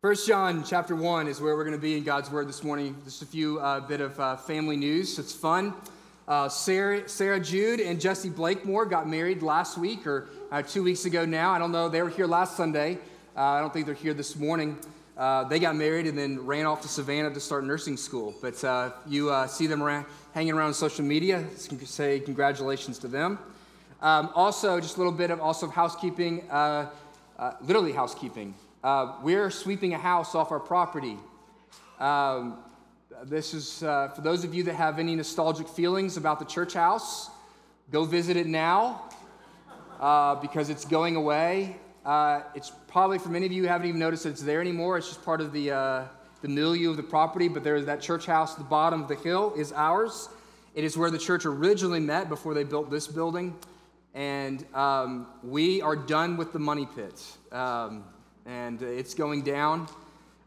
First John chapter 1 is where we're going to be in God's Word this morning. Just a few uh, bit of uh, family news. It's fun. Uh, Sarah, Sarah Jude and Jesse Blakemore got married last week or uh, two weeks ago now. I don't know. They were here last Sunday. Uh, I don't think they're here this morning. Uh, they got married and then ran off to Savannah to start nursing school. But you see them around, hanging around social media. Say congratulations to them. Um, also, just a little bit of also housekeeping, literally housekeeping. Uh, we're sweeping a house off our property. Um, this is uh, for those of you that have any nostalgic feelings about the church house, go visit it now uh, because it's going away. Uh, it's probably for many of you who haven't even noticed that it's there anymore. It's just part of the, uh, the milieu of the property, but there's that church house at the bottom of the hill is ours. It is where the church originally met before they built this building. And um, we are done with the money pit. Um, and it's going down.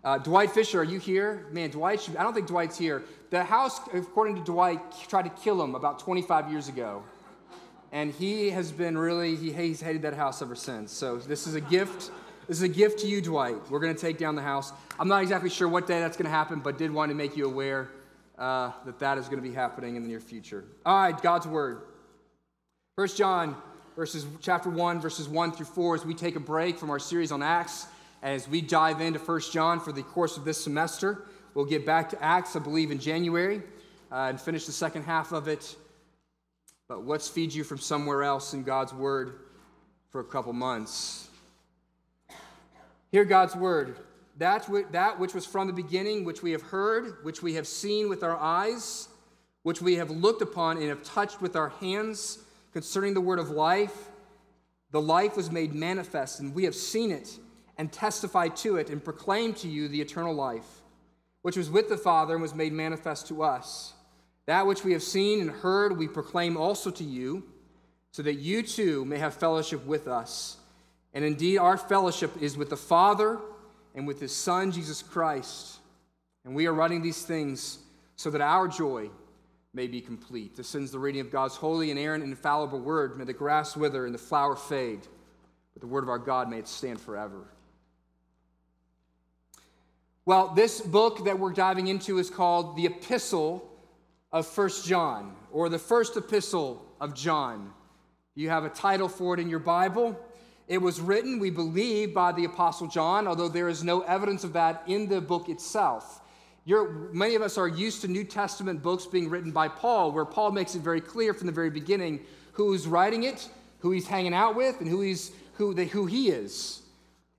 Uh, Dwight Fisher, are you here? Man, Dwight, should, I don't think Dwight's here. The house, according to Dwight, tried to kill him about 25 years ago. And he has been really, he, he's hated that house ever since. So this is a gift. This is a gift to you, Dwight. We're going to take down the house. I'm not exactly sure what day that's going to happen, but did want to make you aware uh, that that is going to be happening in the near future. All right, God's word. First John verses chapter 1 verses 1 through 4 as we take a break from our series on acts as we dive into 1 john for the course of this semester we'll get back to acts i believe in january uh, and finish the second half of it but let's feed you from somewhere else in god's word for a couple months hear god's word that, that which was from the beginning which we have heard which we have seen with our eyes which we have looked upon and have touched with our hands concerning the word of life. The life was made manifest, and we have seen it and testify to it and proclaim to you the eternal life, which was with the Father and was made manifest to us. That which we have seen and heard, we proclaim also to you, so that you too may have fellowship with us. And indeed, our fellowship is with the Father and with his Son, Jesus Christ. And we are writing these things so that our joy may be complete. This ends the reading of God's holy, inerrant, and infallible word. May the grass wither and the flower fade, but the word of our God may it stand forever. Well, this book that we're diving into is called the Epistle of First John, or the First Epistle of John. You have a title for it in your Bible. It was written, we believe, by the Apostle John, although there is no evidence of that in the book itself. You're, many of us are used to New Testament books being written by Paul, where Paul makes it very clear from the very beginning who's writing it, who he's hanging out with, and who, he's, who, they, who he is.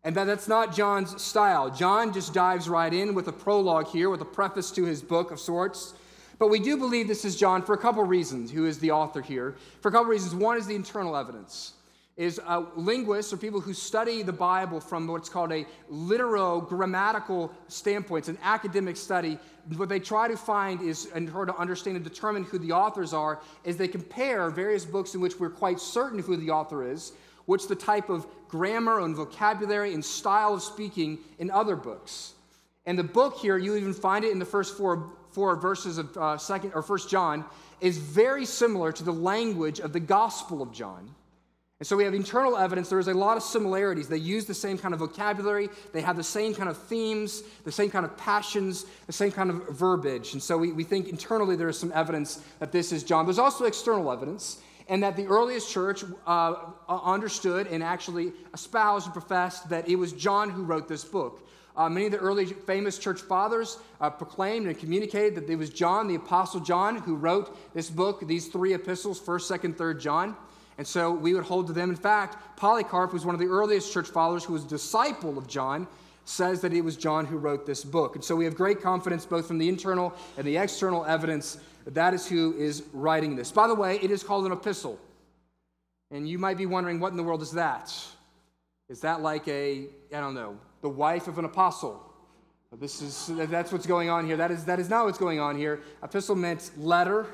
And that, that's not John's style. John just dives right in with a prologue here, with a preface to his book of sorts. But we do believe this is John for a couple reasons, who is the author here. For a couple reasons. One is the internal evidence is uh, linguists or people who study the Bible from what's called a literal grammatical standpoint. It's an academic study. What they try to find is, in order to understand and determine who the authors are, is they compare various books in which we're quite certain who the author is, what's the type of grammar and vocabulary and style of speaking in other books. And the book here, you even find it in the first four, four verses of uh, second or First John, is very similar to the language of the Gospel of John. And so we have internal evidence. There is a lot of similarities. They use the same kind of vocabulary, they have the same kind of themes, the same kind of passions, the same kind of verbiage. And so we, we think internally there is some evidence that this is John. There's also external evidence, and that the earliest church uh, understood and actually espoused and professed that it was John who wrote this book. Uh, many of the early famous church fathers uh, proclaimed and communicated that it was John, the Apostle John, who wrote this book, these three epistles, 1st, 2nd, 3rd John. And so we would hold to them. In fact, Polycarp was one of the earliest church fathers who was a disciple of John, says that it was John who wrote this book. And so we have great confidence both from the internal and the external evidence that is who is writing this. By the way, it is called an epistle. And you might be wondering, what in the world is that? Is that like a, I don't know, the wife of an apostle? This is, that's what's going on here. That is, that is not what's going on here. Epistle meant letter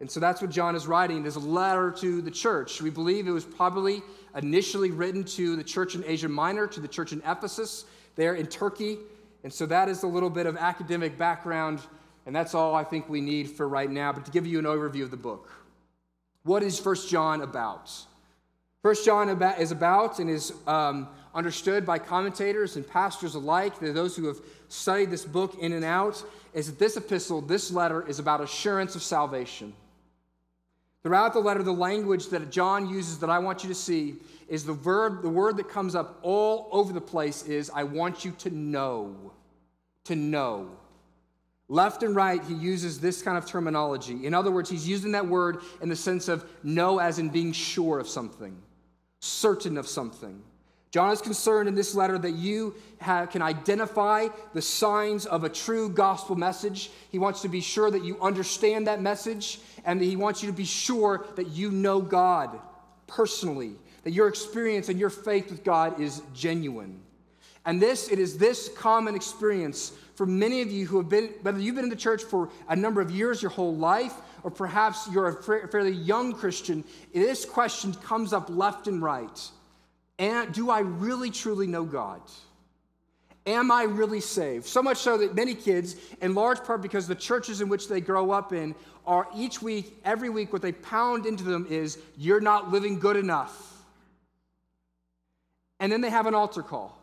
and so that's what John is writing. This letter to the church. We believe it was probably initially written to the church in Asia Minor, to the church in Ephesus, there in Turkey. And so that is a little bit of academic background, and that's all I think we need for right now. But to give you an overview of the book, what is First John about? First John is about and is um, understood by commentators and pastors alike, those who have studied this book in and out, is that this epistle, this letter, is about assurance of salvation. Throughout the letter, the language that John uses that I want you to see is the verb, the word that comes up all over the place is I want you to know. To know. Left and right, he uses this kind of terminology. In other words, he's using that word in the sense of know as in being sure of something, certain of something. John is concerned in this letter that you have, can identify the signs of a true gospel message. He wants to be sure that you understand that message, and he wants you to be sure that you know God personally, that your experience and your faith with God is genuine. And this, it is this common experience for many of you who have been, whether you've been in the church for a number of years, your whole life, or perhaps you're a fairly young Christian, this question comes up left and right. And do I really truly know God? Am I really saved? So much so that many kids, in large part because the churches in which they grow up in, are each week, every week, what they pound into them is, You're not living good enough. And then they have an altar call.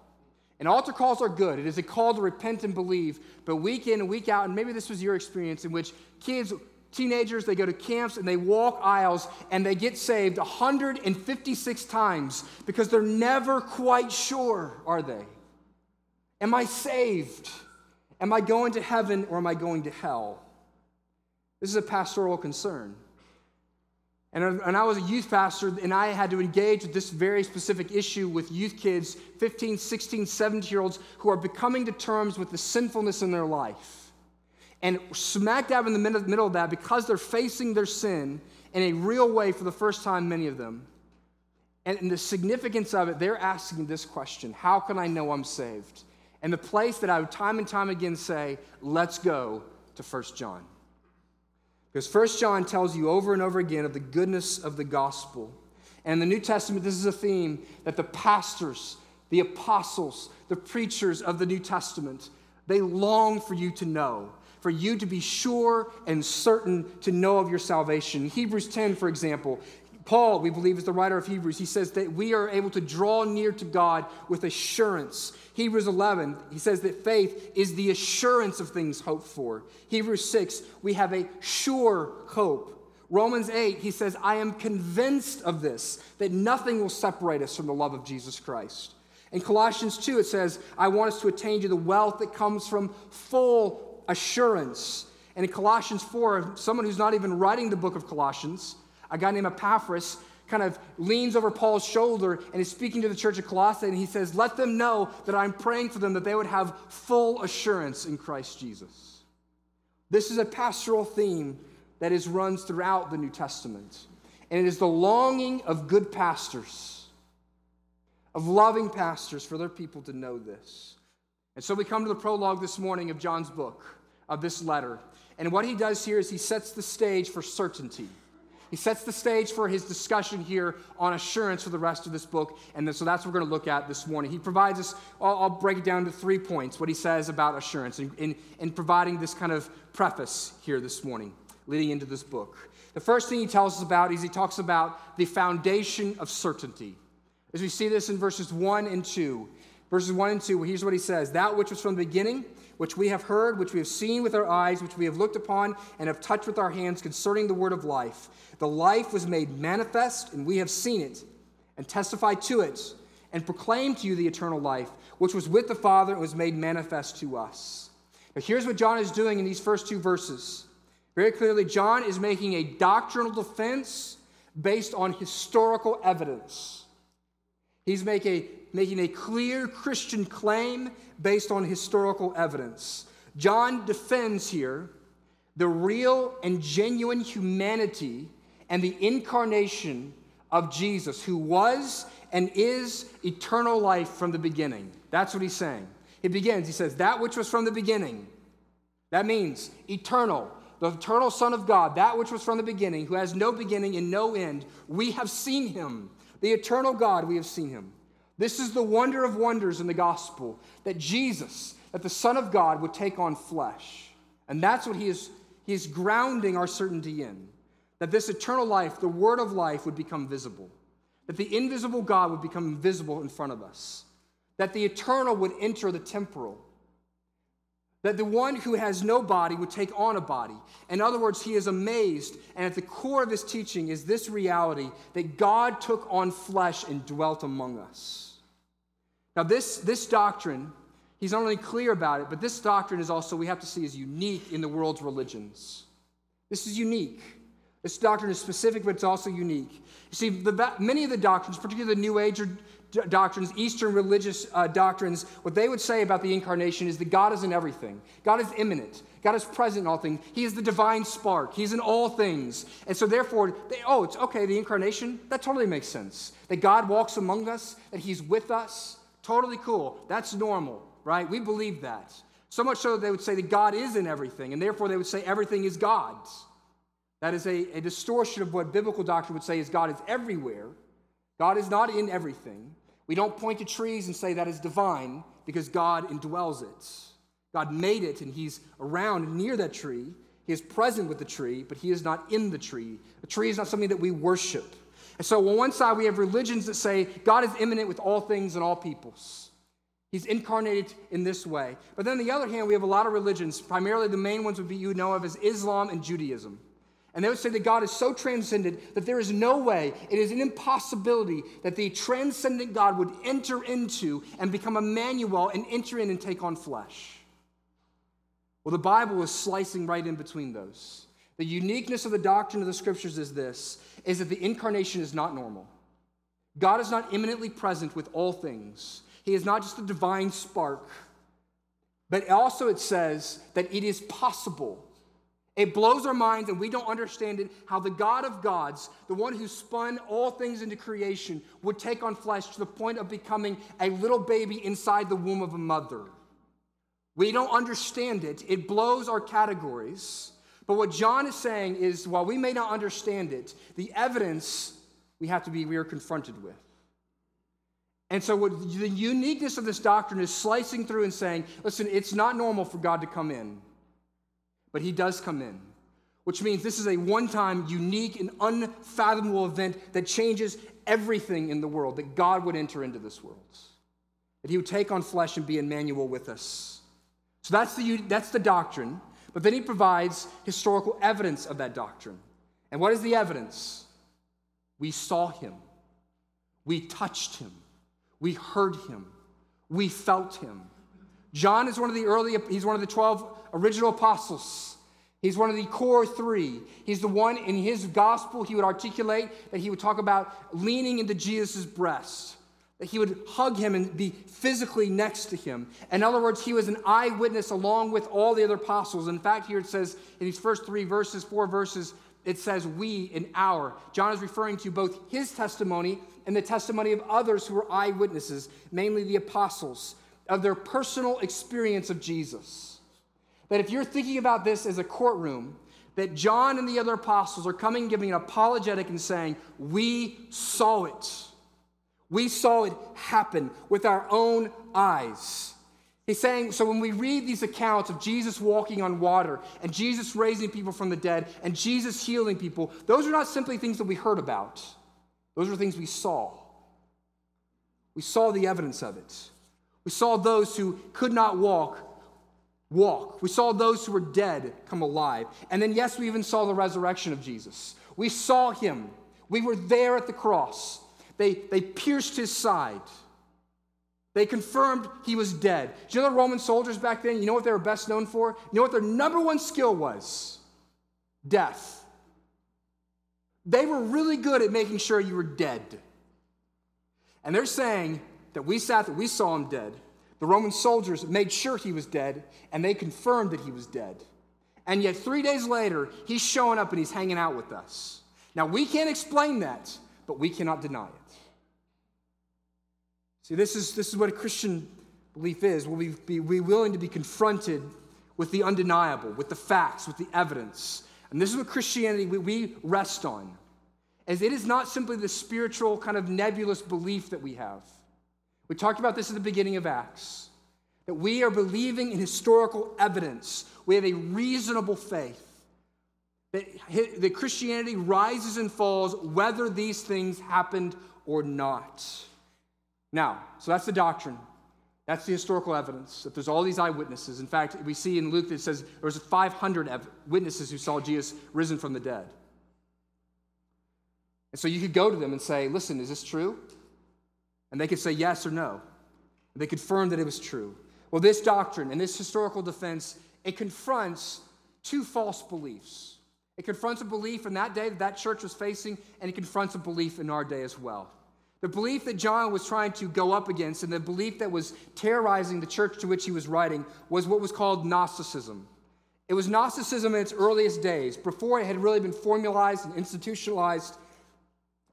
And altar calls are good. It is a call to repent and believe. But week in and week out, and maybe this was your experience, in which kids teenagers, they go to camps and they walk aisles and they get saved 156 times because they're never quite sure, are they? Am I saved? Am I going to heaven or am I going to hell? This is a pastoral concern. And, and I was a youth pastor, and I had to engage with this very specific issue with youth kids, 15, 16, 17 year olds, who are becoming to terms with the sinfulness in their life. And smack dab in the middle of that, because they're facing their sin in a real way for the first time, many of them, and the significance of it, they're asking this question How can I know I'm saved? And the place that I would time and time again say, Let's go to 1 John. Because 1 John tells you over and over again of the goodness of the gospel. And in the New Testament, this is a theme that the pastors, the apostles, the preachers of the New Testament, they long for you to know for you to be sure and certain to know of your salvation. Hebrews 10, for example, Paul, we believe, is the writer of Hebrews. He says that we are able to draw near to God with assurance. Hebrews 11, he says that faith is the assurance of things hoped for. Hebrews 6, we have a sure hope. Romans 8, he says, I am convinced of this, that nothing will separate us from the love of Jesus Christ. In Colossians 2, it says, I want us to attain to the wealth that comes from full assurance. And in Colossians 4, someone who's not even writing the book of Colossians, a guy named Epaphras, kind of leans over Paul's shoulder and is speaking to the church of Colossae, and he says, Let them know that I'm praying for them that they would have full assurance in Christ Jesus. This is a pastoral theme that is runs throughout the New Testament. And it is the longing of good pastors, of loving pastors, for their people to know this. And so we come to the prologue this morning of John's book, of this letter. And what he does here is he sets the stage for certainty. He sets the stage for his discussion here on assurance for the rest of this book. And so that's what we're going to look at this morning. He provides us, I'll, I'll break it down to three points, what he says about assurance, in, in, in providing this kind of preface here this morning, leading into this book. The first thing he tells us about is he talks about the foundation of certainty. As we see this in verses 1 and 2, Verses 1 and 2, here's what he says That which was from the beginning, which we have heard, which we have seen with our eyes, which we have looked upon, and have touched with our hands concerning the word of life. The life was made manifest, and we have seen it, and testified to it, and proclaimed to you the eternal life, which was with the Father and was made manifest to us. Now, here's what John is doing in these first two verses. Very clearly, John is making a doctrinal defense based on historical evidence. He's make a, making a clear Christian claim based on historical evidence. John defends here the real and genuine humanity and the incarnation of Jesus, who was and is eternal life from the beginning. That's what he's saying. He begins, he says, That which was from the beginning. That means eternal, the eternal Son of God, that which was from the beginning, who has no beginning and no end. We have seen him the eternal God, we have seen him. This is the wonder of wonders in the gospel that Jesus, that the Son of God, would take on flesh. And that's what he is, he is grounding our certainty in. That this eternal life, the word of life, would become visible. That the invisible God would become visible in front of us. that the eternal would enter the temporal, that the one who has no body would take on a body. In other words, he is amazed, and at the core of his teaching is this reality that God took on flesh and dwelt among us. Now, this, this doctrine, he's not only clear about it, but this doctrine is also, we have to see, is unique in the world's religions. This is unique. This doctrine is specific, but it's also unique. You see, the, many of the doctrines, particularly the New Age doctrines, Eastern religious uh, doctrines, what they would say about the incarnation is that God is in everything. God is immanent. God is present in all things. He is the divine spark. He's in all things. And so, therefore, they, oh, it's okay, the incarnation, that totally makes sense. That God walks among us, that He's with us, Totally cool. That's normal, right? We believe that. So much so that they would say that God is in everything, and therefore they would say everything is God's. That is a, a distortion of what biblical doctrine would say is God is everywhere. God is not in everything. We don't point to trees and say that is divine because God indwells it. God made it and He's around near that tree. He is present with the tree, but He is not in the tree. The tree is not something that we worship. And so, on one side, we have religions that say God is immanent with all things and all peoples. He's incarnated in this way. But then, on the other hand, we have a lot of religions. Primarily, the main ones would be you know of as Islam and Judaism. And they would say that God is so transcendent that there is no way, it is an impossibility that the transcendent God would enter into and become Emmanuel and enter in and take on flesh. Well, the Bible is slicing right in between those. The uniqueness of the doctrine of the scriptures is this is that the incarnation is not normal. God is not immanently present with all things. He is not just a divine spark, but also it says that it is possible. It blows our minds and we don't understand it how the God of gods, the one who spun all things into creation, would take on flesh to the point of becoming a little baby inside the womb of a mother. We don't understand it. It blows our categories. But what John is saying is while we may not understand it, the evidence we have to be, we are confronted with. And so, what the uniqueness of this doctrine is slicing through and saying, listen, it's not normal for God to come in, but He does come in, which means this is a one time, unique, and unfathomable event that changes everything in the world, that God would enter into this world, that He would take on flesh and be Emmanuel with us. So, that's the, that's the doctrine. But then he provides historical evidence of that doctrine. And what is the evidence? We saw him, we touched him, we heard him, we felt him. John is one of the early, he's one of the 12 original apostles. He's one of the core three. He's the one in his gospel he would articulate that he would talk about leaning into Jesus' breast that he would hug him and be physically next to him. In other words, he was an eyewitness along with all the other apostles. In fact, here it says in these first three verses, four verses, it says we and our. John is referring to both his testimony and the testimony of others who were eyewitnesses, mainly the apostles, of their personal experience of Jesus. That if you're thinking about this as a courtroom, that John and the other apostles are coming giving an apologetic and saying, We saw it. We saw it happen with our own eyes. He's saying, so when we read these accounts of Jesus walking on water and Jesus raising people from the dead and Jesus healing people, those are not simply things that we heard about. Those are things we saw. We saw the evidence of it. We saw those who could not walk walk. We saw those who were dead come alive. And then, yes, we even saw the resurrection of Jesus. We saw him. We were there at the cross. They, they pierced his side. They confirmed he was dead. Do you know the Roman soldiers back then? You know what they were best known for? You know what their number one skill was? Death. They were really good at making sure you were dead. And they're saying that we sat that we saw him dead. The Roman soldiers made sure he was dead, and they confirmed that he was dead. And yet, three days later, he's showing up and he's hanging out with us. Now, we can't explain that, but we cannot deny it. See, this is, this is what a Christian belief is. Will we be willing to be confronted with the undeniable, with the facts, with the evidence? And this is what Christianity we, we rest on. As it is not simply the spiritual kind of nebulous belief that we have. We talked about this at the beginning of Acts. That we are believing in historical evidence. We have a reasonable faith. That, that Christianity rises and falls whether these things happened or not. Now, so that's the doctrine. That's the historical evidence that there's all these eyewitnesses. In fact, we see in Luke that it says there was 500 witnesses who saw Jesus risen from the dead. And so you could go to them and say, Listen, is this true? And they could say yes or no. They confirmed that it was true. Well, this doctrine and this historical defense, it confronts two false beliefs. It confronts a belief in that day that that church was facing, and it confronts a belief in our day as well. The belief that John was trying to go up against and the belief that was terrorizing the church to which he was writing was what was called Gnosticism. It was Gnosticism in its earliest days, before it had really been formalized and institutionalized,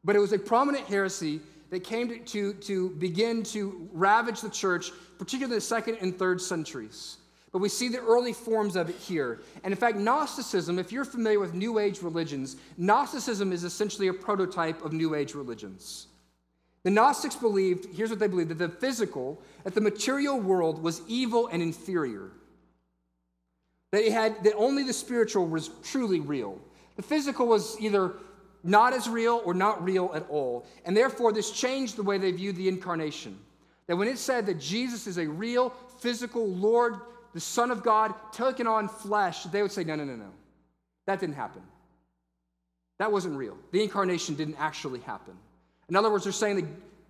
but it was a prominent heresy that came to, to, to begin to ravage the church, particularly the second and third centuries. But we see the early forms of it here. And in fact, Gnosticism, if you're familiar with New Age religions, Gnosticism is essentially a prototype of New Age religions. The Gnostics believed, here's what they believed, that the physical, that the material world was evil and inferior. That, it had, that only the spiritual was truly real. The physical was either not as real or not real at all. And therefore, this changed the way they viewed the incarnation. That when it said that Jesus is a real, physical Lord, the Son of God, taking on flesh, they would say, no, no, no, no. That didn't happen. That wasn't real. The incarnation didn't actually happen. In other words, they're saying that,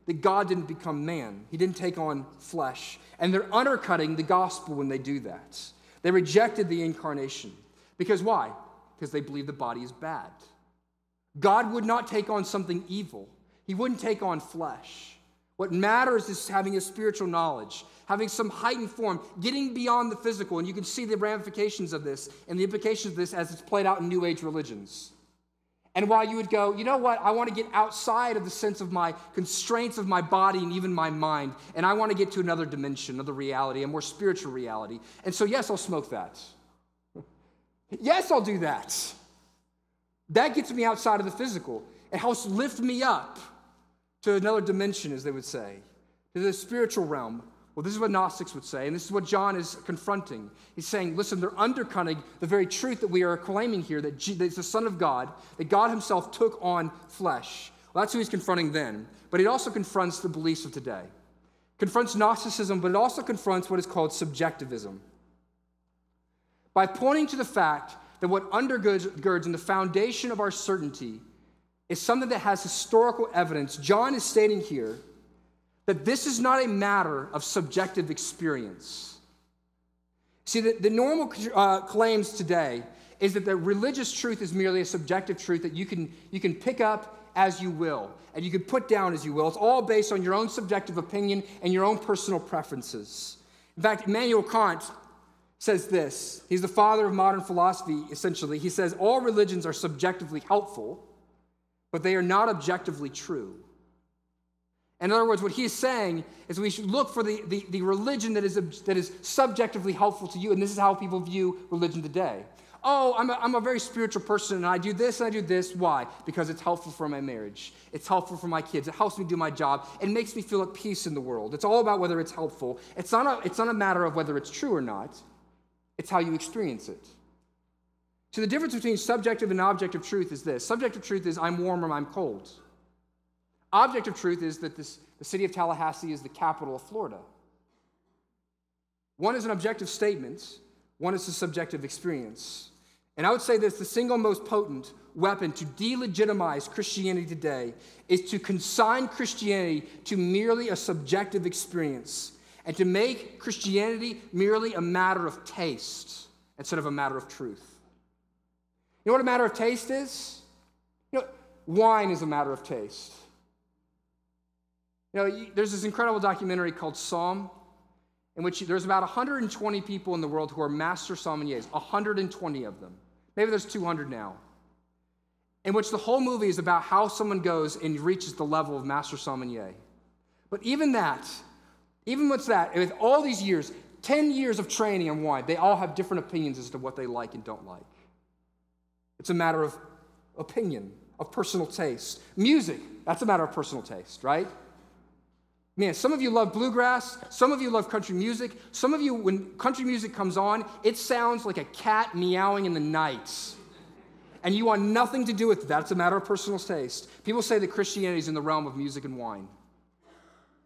that God didn't become man, He didn't take on flesh. And they're undercutting the gospel when they do that. They rejected the incarnation. Because why? Because they believe the body is bad. God would not take on something evil, He wouldn't take on flesh. What matters is having a spiritual knowledge, having some heightened form, getting beyond the physical. And you can see the ramifications of this and the implications of this as it's played out in New Age religions. And while you would go, you know what, I want to get outside of the sense of my constraints of my body and even my mind, and I want to get to another dimension, another reality, a more spiritual reality. And so, yes, I'll smoke that. yes, I'll do that. That gets me outside of the physical. It helps lift me up to another dimension, as they would say, to the spiritual realm. Well, this is what Gnostics would say, and this is what John is confronting. He's saying, listen, they're undercutting the very truth that we are claiming here that, G- that it's the Son of God, that God Himself took on flesh. Well, that's who He's confronting then. But He also confronts the beliefs of today. Confronts Gnosticism, but it also confronts what is called subjectivism. By pointing to the fact that what undergirds in the foundation of our certainty is something that has historical evidence, John is stating here that this is not a matter of subjective experience. See, the, the normal uh, claims today is that the religious truth is merely a subjective truth that you can, you can pick up as you will and you can put down as you will. It's all based on your own subjective opinion and your own personal preferences. In fact, Immanuel Kant says this. He's the father of modern philosophy, essentially. He says all religions are subjectively helpful, but they are not objectively true. In other words, what he's saying is we should look for the, the, the, religion that is, that is subjectively helpful to you, and this is how people view religion today. Oh, I'm a, I'm a very spiritual person, and I do this and I do this. Why? Because it's helpful for my marriage. It's helpful for my kids. It helps me do my job. It makes me feel at peace in the world. It's all about whether it's helpful. It's not a, it's not a matter of whether it's true or not, it's how you experience it. So the difference between subjective and objective truth is this subjective truth is I'm warm or I'm cold. Objective truth is that this, the city of Tallahassee is the capital of Florida. One is an objective statement, one is a subjective experience. And I would say this the single most potent weapon to delegitimize Christianity today is to consign Christianity to merely a subjective experience and to make Christianity merely a matter of taste instead of a matter of truth. You know what a matter of taste is? You know, wine is a matter of taste. You know, there's this incredible documentary called Somm, in which there's about 120 people in the world who are master sommeliers, 120 of them. Maybe there's 200 now. In which the whole movie is about how someone goes and reaches the level of master sommelier. But even that, even with that, with all these years, 10 years of training in wine, they all have different opinions as to what they like and don't like. It's a matter of opinion, of personal taste. Music, that's a matter of personal taste, right? Man, some of you love bluegrass. Some of you love country music. Some of you, when country music comes on, it sounds like a cat meowing in the night. And you want nothing to do with that. It's a matter of personal taste. People say that Christianity is in the realm of music and wine.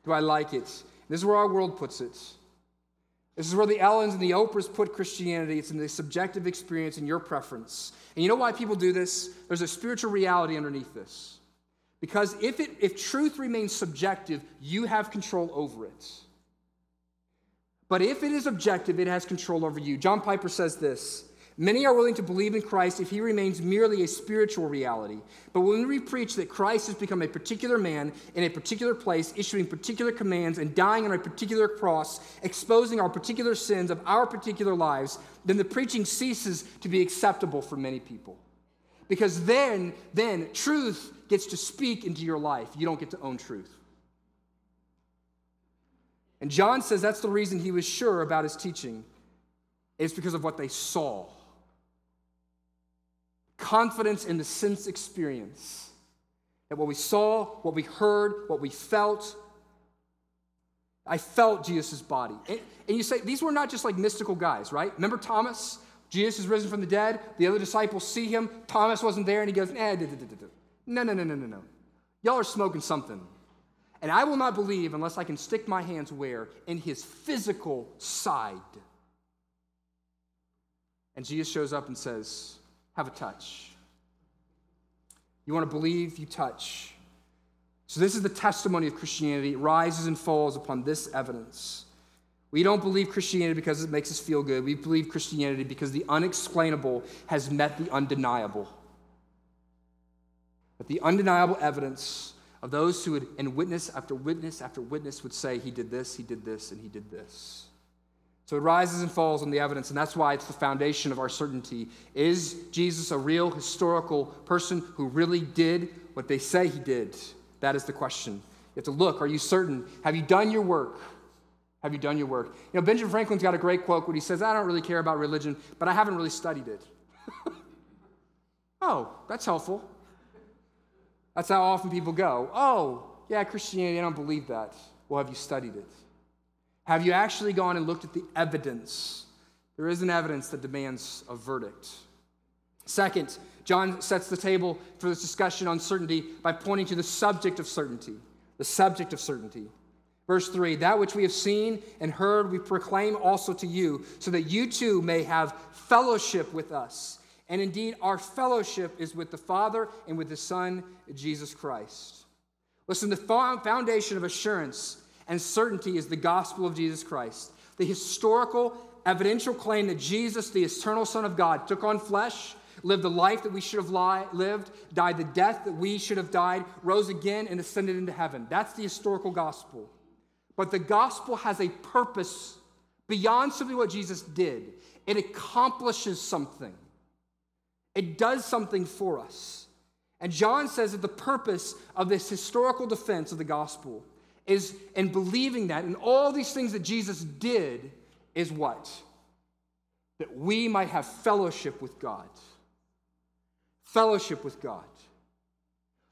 Do I like it? This is where our world puts it. This is where the Ellens and the Oprahs put Christianity. It's in the subjective experience and your preference. And you know why people do this? There's a spiritual reality underneath this. Because if, it, if truth remains subjective, you have control over it. But if it is objective, it has control over you. John Piper says this Many are willing to believe in Christ if he remains merely a spiritual reality. But when we preach that Christ has become a particular man in a particular place, issuing particular commands and dying on a particular cross, exposing our particular sins of our particular lives, then the preaching ceases to be acceptable for many people. Because then, then truth gets to speak into your life. You don't get to own truth. And John says that's the reason he was sure about his teaching. It's because of what they saw confidence in the sense experience. That what we saw, what we heard, what we felt, I felt Jesus' body. And, and, you say, these were not just like mystical guys, right? Remember Thomas? Jesus is risen from the dead. The other disciples see him. Thomas wasn't there, and he goes, eh, no, no, no, no, no, no. Y'all are smoking something. And I will not believe unless I can stick my hands where? In his physical side. And Jesus shows up and says, have a touch. You want to believe, you touch. So, this is the testimony of Christianity. It rises and falls upon this evidence. We don't believe Christianity because it makes us feel good. We believe Christianity because the unexplainable has met the undeniable. But the undeniable evidence of those who would, and witness after witness after witness would say, He did this, He did this, and He did this. So it rises and falls on the evidence, and that's why it's the foundation of our certainty. Is Jesus a real historical person who really did what they say he did? That is the question. You have to look. Are you certain? Have you done your work? Have you done your work? You know, Benjamin Franklin's got a great quote when he says, I don't really care about religion, but I haven't really studied it. oh, that's helpful. That's how often people go. Oh, yeah, Christianity, I don't believe that. Well, have you studied it? Have you actually gone and looked at the evidence? There is an evidence that demands a verdict. Second, John sets the table for this discussion on certainty by pointing to the subject of certainty. The subject of certainty. Verse 3 That which we have seen and heard, we proclaim also to you, so that you too may have fellowship with us. And indeed, our fellowship is with the Father and with the Son, Jesus Christ. Listen, the foundation of assurance and certainty is the gospel of Jesus Christ. The historical, evidential claim that Jesus, the eternal Son of God, took on flesh, lived the life that we should have lived, died the death that we should have died, rose again, and ascended into heaven. That's the historical gospel. But the gospel has a purpose beyond simply what Jesus did, it accomplishes something, it does something for us. And John says that the purpose of this historical defense of the gospel is and believing that and all these things that Jesus did is what? That we might have fellowship with God. Fellowship with God.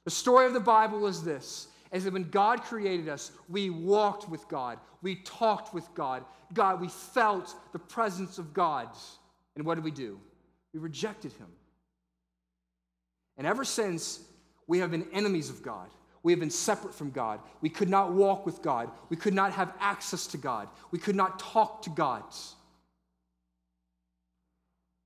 The story of the Bible is this is that when God created us, we walked with God, we talked with God, God, we felt the presence of God. And what did we do? We rejected him. And ever since, we have been enemies of God. We have been separate from God. We could not walk with God. We could not have access to God. We could not talk to God.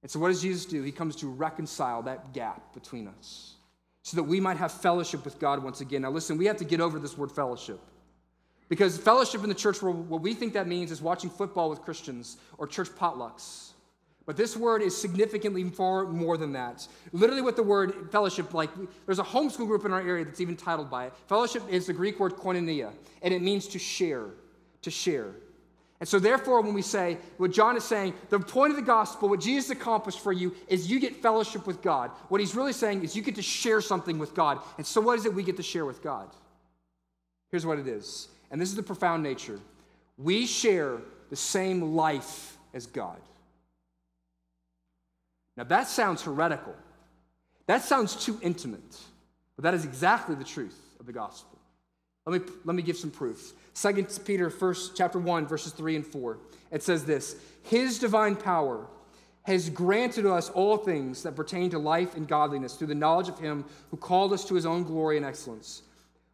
And so, what does Jesus do? He comes to reconcile that gap between us so that we might have fellowship with God once again. Now, listen, we have to get over this word fellowship. Because fellowship in the church what we think that means is watching football with Christians or church potlucks. But this word is significantly far more than that. Literally, what the word fellowship, like, there's a homeschool group in our area that's even titled by it. Fellowship is the Greek word koinonia, and it means to share, to share. And so, therefore, when we say what John is saying, the point of the gospel, what Jesus accomplished for you, is you get fellowship with God. What he's really saying is you get to share something with God. And so, what is it we get to share with God? Here's what it is, and this is the profound nature we share the same life as God. Now, that sounds heretical. That sounds too intimate. But that is exactly the truth of the gospel. Let me, let me give some proof. 2 Peter first, chapter 1, verses 3 and 4. It says this His divine power has granted us all things that pertain to life and godliness through the knowledge of Him who called us to His own glory and excellence,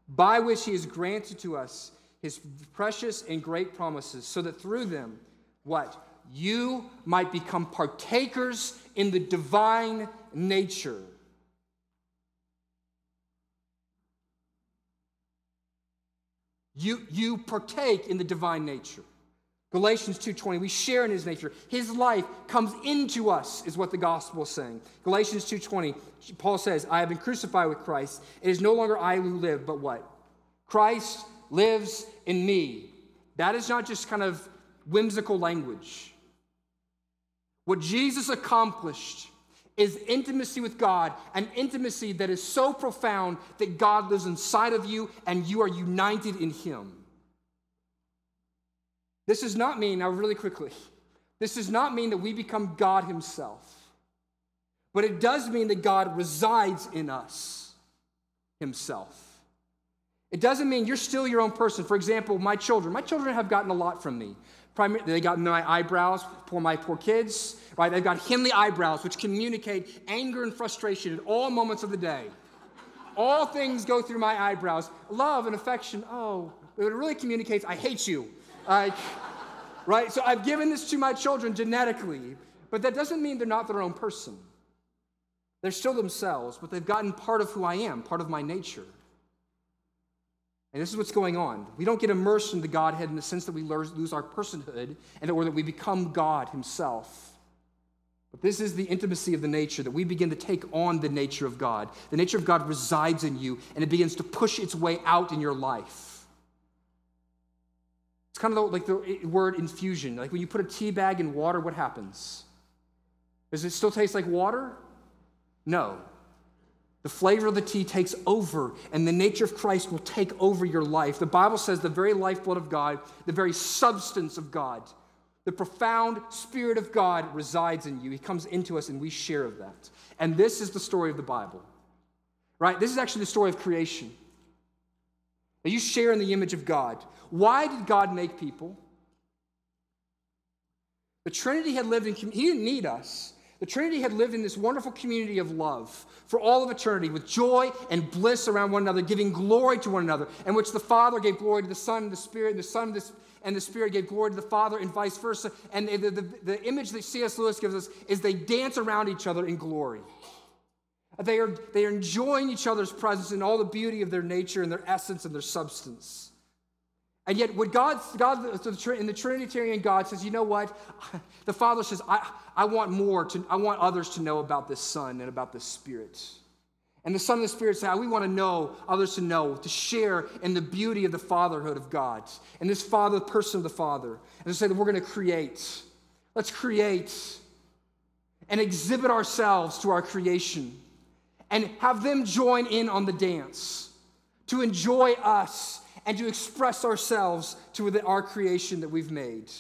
by which He has granted to us his precious and great promises, so that through them, what? You might become partakers in the divine nature. You, you partake in the divine nature. Galatians 2:20 we share in his nature. His life comes into us is what the gospel is saying. Galatians 2:20 Paul says, "I have been crucified with Christ. It is no longer I who live, but what? Christ lives in me." That is not just kind of whimsical language. What Jesus accomplished is intimacy with God, an intimacy that is so profound that God lives inside of you and you are united in him. This does not mean, now, really quickly, this does not mean that we become God Himself, but it does mean that God resides in us Himself. It doesn't mean you're still your own person. For example, my children, my children have gotten a lot from me. They got my eyebrows for my poor kids, right? They've got Henley eyebrows, which communicate anger and frustration at all moments of the day. All things go through my eyebrows. Love and affection, oh, it really communicates, I hate you. Like, right? So I've given this to my children genetically, but that doesn't mean they're not their own person. They're still themselves, but they've gotten part of who I am, part of my nature. And this is what's going on. We don't get immersed in the Godhead in the sense that we lose our personhood and or that we become God Himself. But this is the intimacy of the nature that we begin to take on the nature of God. The nature of God resides in you and it begins to push its way out in your life. It's kind of like the eh, word infusion. Like when you put a tea bag in water, what happens? Does it still taste like water? No. The flavor of the tea takes over, and the nature of Christ will take over your life. The Bible says the very lifeblood of God, the very substance of God, the profound Spirit of God resides in you. He comes into us, and we share of that. And this is the story of the Bible, right? This is actually the story of creation. You share in the image of God. Why did God make people? The Trinity had lived in, community. He didn't need us. The Trinity had lived in this wonderful community of love for all of eternity with joy and bliss around one another, giving glory to one another, in which the Father gave glory to the Son and the Spirit, and the Son and the Spirit gave glory to the Father, and vice versa. And the, the, the image that C.S. Lewis gives us is they dance around each other in glory. They are, they are enjoying each other's presence in all the beauty of their nature and their essence and their substance. And yet, what God, God in the Trinitarian God says, you know what? The Father says, I, I want more to, I want others to know about this Son and about this Spirit. And the Son and the Spirit say, we want to know, others to know, to share in the beauty of the fatherhood of God and this Father, the person of the Father. And to say that we're going to create. Let's create and exhibit ourselves to our creation and have them join in on the dance to enjoy us and to express ourselves to our creation that we've made.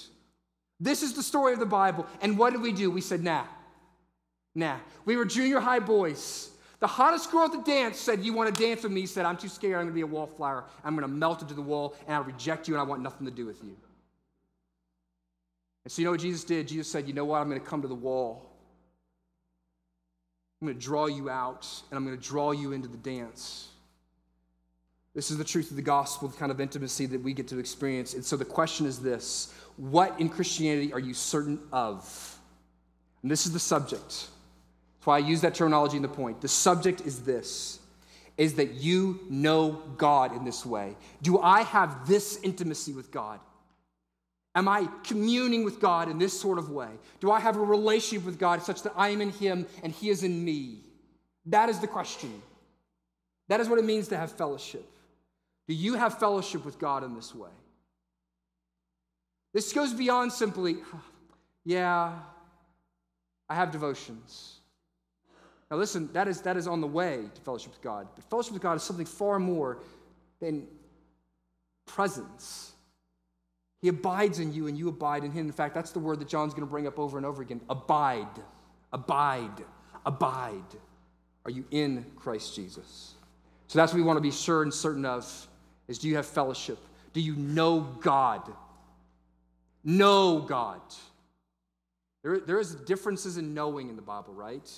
This is the story of the Bible. And what did we do? We said, nah, nah. We were junior high boys. The hottest girl at the dance said, You want to dance with me? He said, I'm too scared. I'm going to be a wallflower. I'm going to melt into the wall and I'll reject you and I want nothing to do with you. And so, you know what Jesus did? Jesus said, You know what? I'm going to come to the wall. I'm going to draw you out and I'm going to draw you into the dance. This is the truth of the gospel, the kind of intimacy that we get to experience. And so the question is this What in Christianity are you certain of? And this is the subject. That's why I use that terminology in the point. The subject is this is that you know God in this way. Do I have this intimacy with God? Am I communing with God in this sort of way? Do I have a relationship with God such that I am in Him and He is in me? That is the question. That is what it means to have fellowship. Do you have fellowship with God in this way? This goes beyond simply, yeah, I have devotions. Now, listen, that is, that is on the way to fellowship with God. But fellowship with God is something far more than presence. He abides in you and you abide in him. In fact, that's the word that John's going to bring up over and over again abide, abide, abide. Are you in Christ Jesus? So that's what we want to be sure and certain of is do you have fellowship? Do you know God? Know God. There, there is differences in knowing in the Bible, right?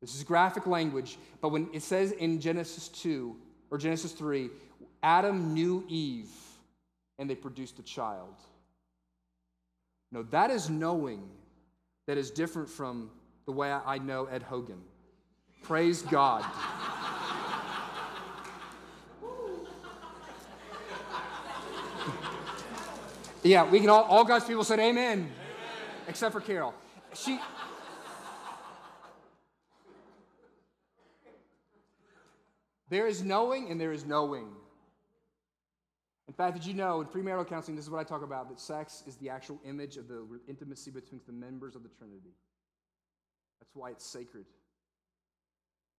This is graphic language, but when it says in Genesis 2 or Genesis 3, Adam knew Eve and they produced a child. No, that is knowing that is different from the way I know Ed Hogan. Praise God. Yeah, we can all, all God's people said amen, amen. except for Carol. She. There is knowing and there is knowing. In fact, did you know in premarital counseling, this is what I talk about that sex is the actual image of the intimacy between the members of the Trinity. That's why it's sacred.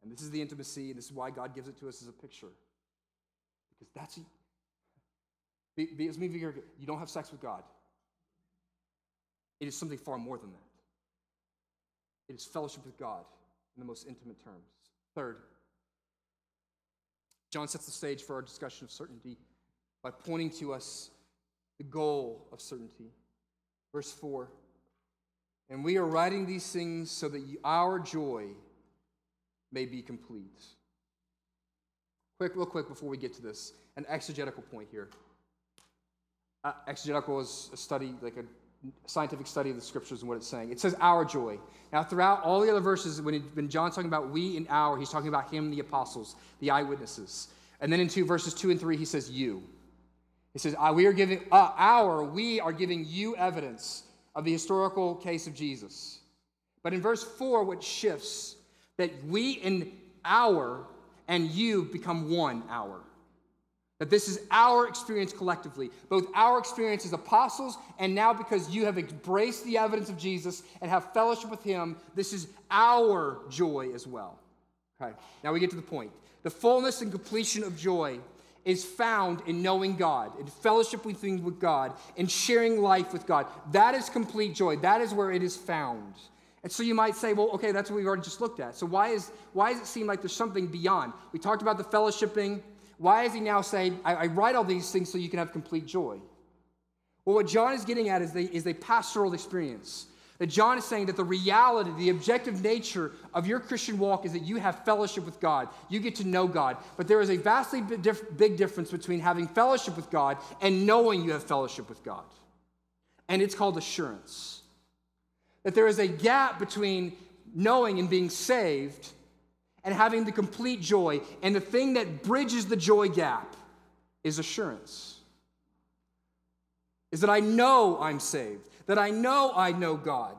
And this is the intimacy, and this is why God gives it to us as a picture. Because that's, because me, you don't have sex with God. It is something far more than that. It is fellowship with God in the most intimate terms. Third, John sets the stage for our discussion of certainty by pointing to us the goal of certainty. Verse 4 And we are writing these things so that our joy may be complete. Quick, real quick before we get to this, an exegetical point here. Uh, exegetical is a study, like a scientific study of the scriptures and what it's saying. It says our joy. Now, throughout all the other verses, when, it, when John's talking about we and our, he's talking about him, the apostles, the eyewitnesses. And then in two verses two and three, he says you. He says, We are giving, uh, our, we are giving you evidence of the historical case of Jesus. But in verse 4, what shifts, that we and our and you become one our. That this is our experience collectively, both our experience as apostles, and now because you have embraced the evidence of Jesus and have fellowship with him, this is our joy as well. Okay, now we get to the point. The fullness and completion of joy is found in knowing God, in fellowship with with God, in sharing life with God. That is complete joy. That is where it is found. And so you might say, well, okay, that's what we've already just looked at. So why, is, why does it seem like there's something beyond? We talked about the fellowshipping. Why is he now saying, I, I write all these things so you can have complete joy? Well, what John is getting at is, the, is a pastoral experience. That John is saying that the reality, the objective nature of your Christian walk is that you have fellowship with God. You get to know God. But there is a vastly big difference between having fellowship with God and knowing you have fellowship with God. And it's called assurance. That there is a gap between knowing and being saved and having the complete joy. And the thing that bridges the joy gap is assurance. Is that I know I'm saved that I know I know God.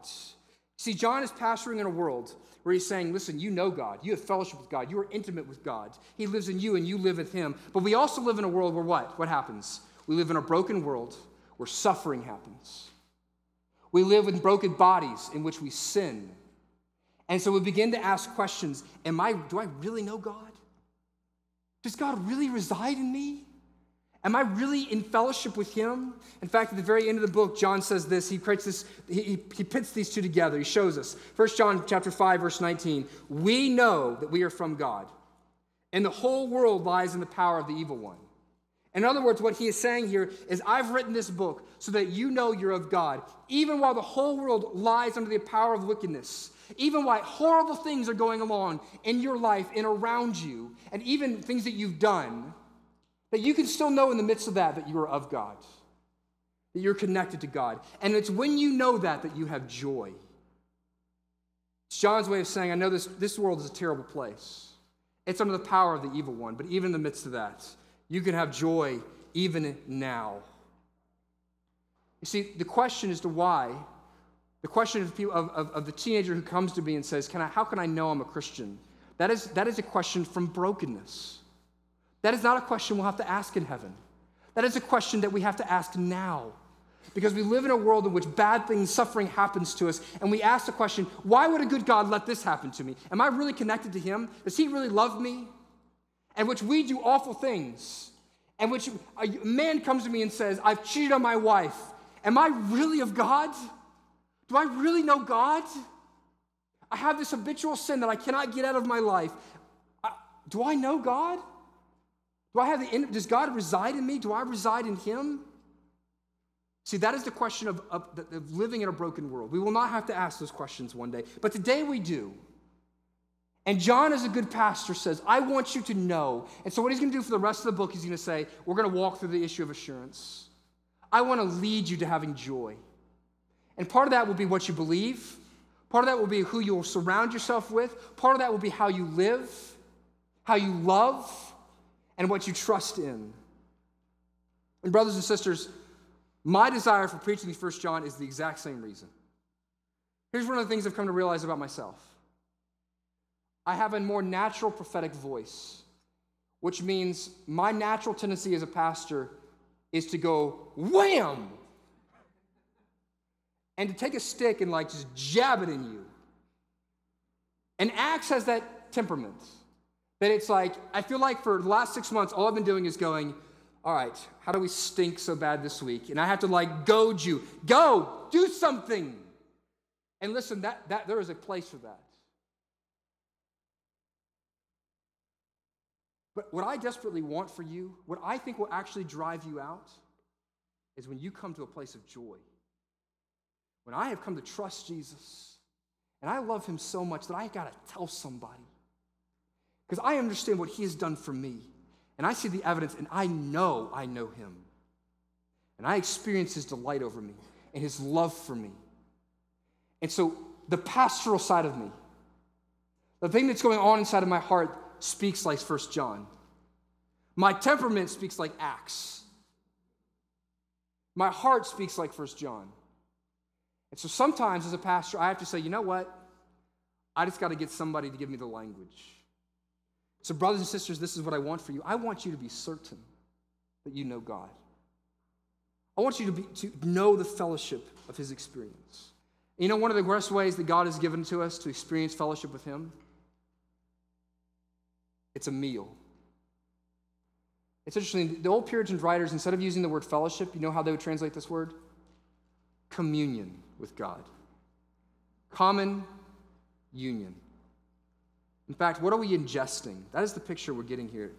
See, John is pastoring in a world where he's saying, listen, you know God. You have fellowship with God. You are intimate with God. He lives in you and you live with him. But we also live in a world where what? What happens? We live in a broken world where suffering happens. We live in broken bodies in which we sin. And so we begin to ask questions Am I, do I really know God? Does God really reside in me? Am I really in fellowship with him? In fact, at the very end of the book, John says this. He creates this, he, he pits these two together. He shows us. 1 John chapter 5, verse 19. We know that we are from God, and the whole world lies in the power of the evil one. In other words, what he is saying here is, I've written this book so that you know you're of God, even while the whole world lies under the power of wickedness, even while horrible things are going along in your life and around you, and even things that you've done that you can still know in the midst of that that you are of God, that you're connected to God. And it's when you know that that you have joy. It's John's way of saying, I know this, this world is a terrible place. It's under the power of the evil one, but even in the midst of that, you can have joy even now. You see, the question as to why, the question of, of, of, the teenager who comes to me and says, can I, How can I know I'm a Christian? That is, that is a question from brokenness. That is not a question we'll have to ask in heaven. That is a question that we have to ask now. Because we live in a world in which bad things, suffering happens to us, and we ask the question, why would a good God let this happen to me? Am I really connected to Him? Does He really love me? And which we do awful things, and which a man comes to me and says, I've cheated on my wife. Am I really of God? Do I really know God? I have this habitual sin that I cannot get out of my life. I, do I know God? Do I have the, does God reside in me? Do I reside in Him? See, that is the question of, of, of, living in a broken world. We will not have to ask those questions one day, but today we do. And John, as a good pastor, says, I want you to know. And so, what he's going to do for the rest of the book, he's going to say, We're going to walk through the issue of assurance. I want to lead you to having joy. And part of that will be what you believe, part of that will be who you'll surround yourself with, part of that will be how you live, how you love, and what you trust in. And, brothers and sisters, my desire for preaching First John is the exact same reason. Here's one of the things I've come to realize about myself I have a more natural prophetic voice, which means my natural tendency as a pastor is to go wham and to take a stick and like just jab it in you. And Acts has that temperament that it's like, I feel like for the last six months, all I've been doing is going, all right, how do we stink so bad this week? And I have to like goad you, go, do something. And listen, that, that there is a place for that. But what I desperately want for you, what I think will actually drive you out, is when you come to a place of joy. When I have come to trust Jesus, and I love him so much that I got to tell somebody. Because I understand what he has done for me. And I see the evidence, and I know I know him. And I experience his delight over me and his love for me. And so, the pastoral side of me, the thing that's going on inside of my heart, speaks like First John. My temperament speaks like Acts. My heart speaks like First John. And so sometimes as a pastor, I have to say, you know what? I just got to get somebody to give me the language. So, brothers and sisters, this is what I want for you. I want you to be certain that you know God. I want you to, be, to know the fellowship of His experience. You know, one of the best ways that God has given to us to experience fellowship with Him? It's a meal. It's interesting. The old Puritan writers, instead of using the word fellowship, you know how they would translate this word? Communion with God. Common union. In fact, what are we ingesting? That is the picture we're getting here.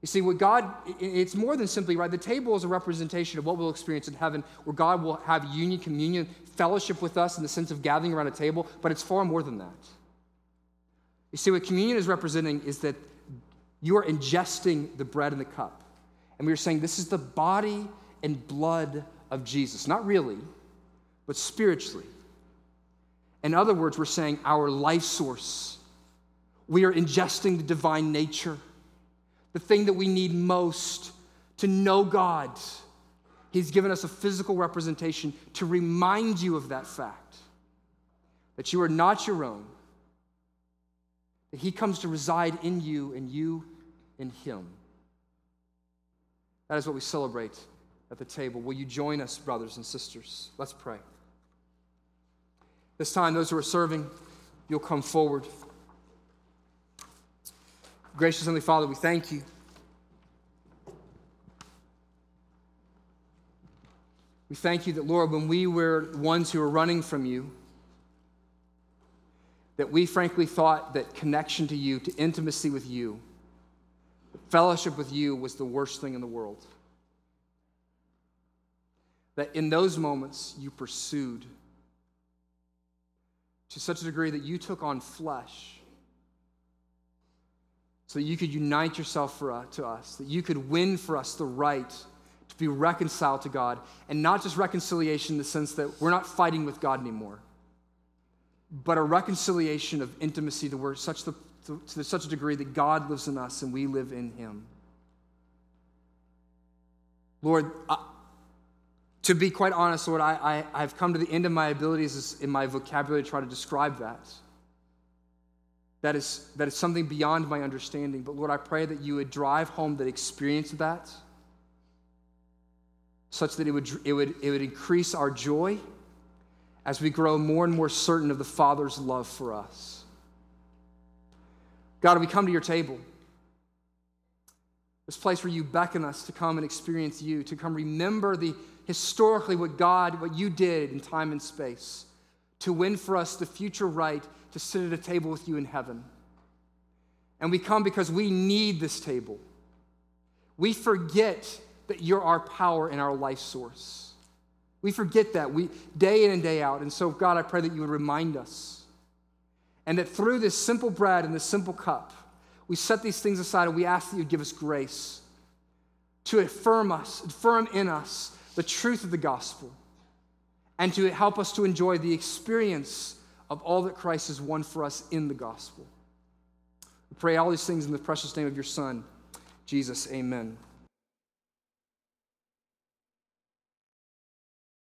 You see, what God, it's more than simply, right? The table is a representation of what we'll experience in heaven, where God will have union, communion, fellowship with us in the sense of gathering around a table, but it's far more than that. You see, what communion is representing is that you are ingesting the bread and the cup. And we are saying this is the body and blood of Jesus. Not really, but spiritually. In other words, we're saying our life source. We are ingesting the divine nature, the thing that we need most to know God. He's given us a physical representation to remind you of that fact that you are not your own that He comes to reside in you and you in Him. That is what we celebrate at the table. Will you join us, brothers and sisters? Let's pray. This time, those who are serving, you'll come forward. Gracious Heavenly Father, we thank you. We thank you that, Lord, when we were ones who were running from you, that we frankly thought that connection to you, to intimacy with you, fellowship with you was the worst thing in the world. That in those moments you pursued to such a degree that you took on flesh so that you could unite yourself for, uh, to us, that you could win for us the right to be reconciled to God, and not just reconciliation in the sense that we're not fighting with God anymore but a reconciliation of intimacy such the, to, to such a degree that God lives in us and we live in Him. Lord, to be quite honest, Lord, I, I, have come to the end of my abilities in my vocabulary to try to describe that. That is, that is something beyond my understanding. But Lord, I pray that you would drive home that experience of that such that it would, it would, it would increase our joy as we grow more and more certain of the Father's love for us. God, we come to your table, this place where you beckon us to come and experience you, to come remember the historically what God, what you did in time and space, to win for us the future right to sit at a table with you in heaven. And we come because we need this table. We forget that you're our power and our life source. We forget that we day in and day out. And so, God, I pray that you would remind us. And that through this simple bread and this simple cup, we set these things aside and we ask that you give us grace to affirm us, affirm in us the truth of the gospel and to help us to enjoy the experience of all that Christ has won for us in the gospel. We pray all these things in the precious name of your Son, Jesus. Amen.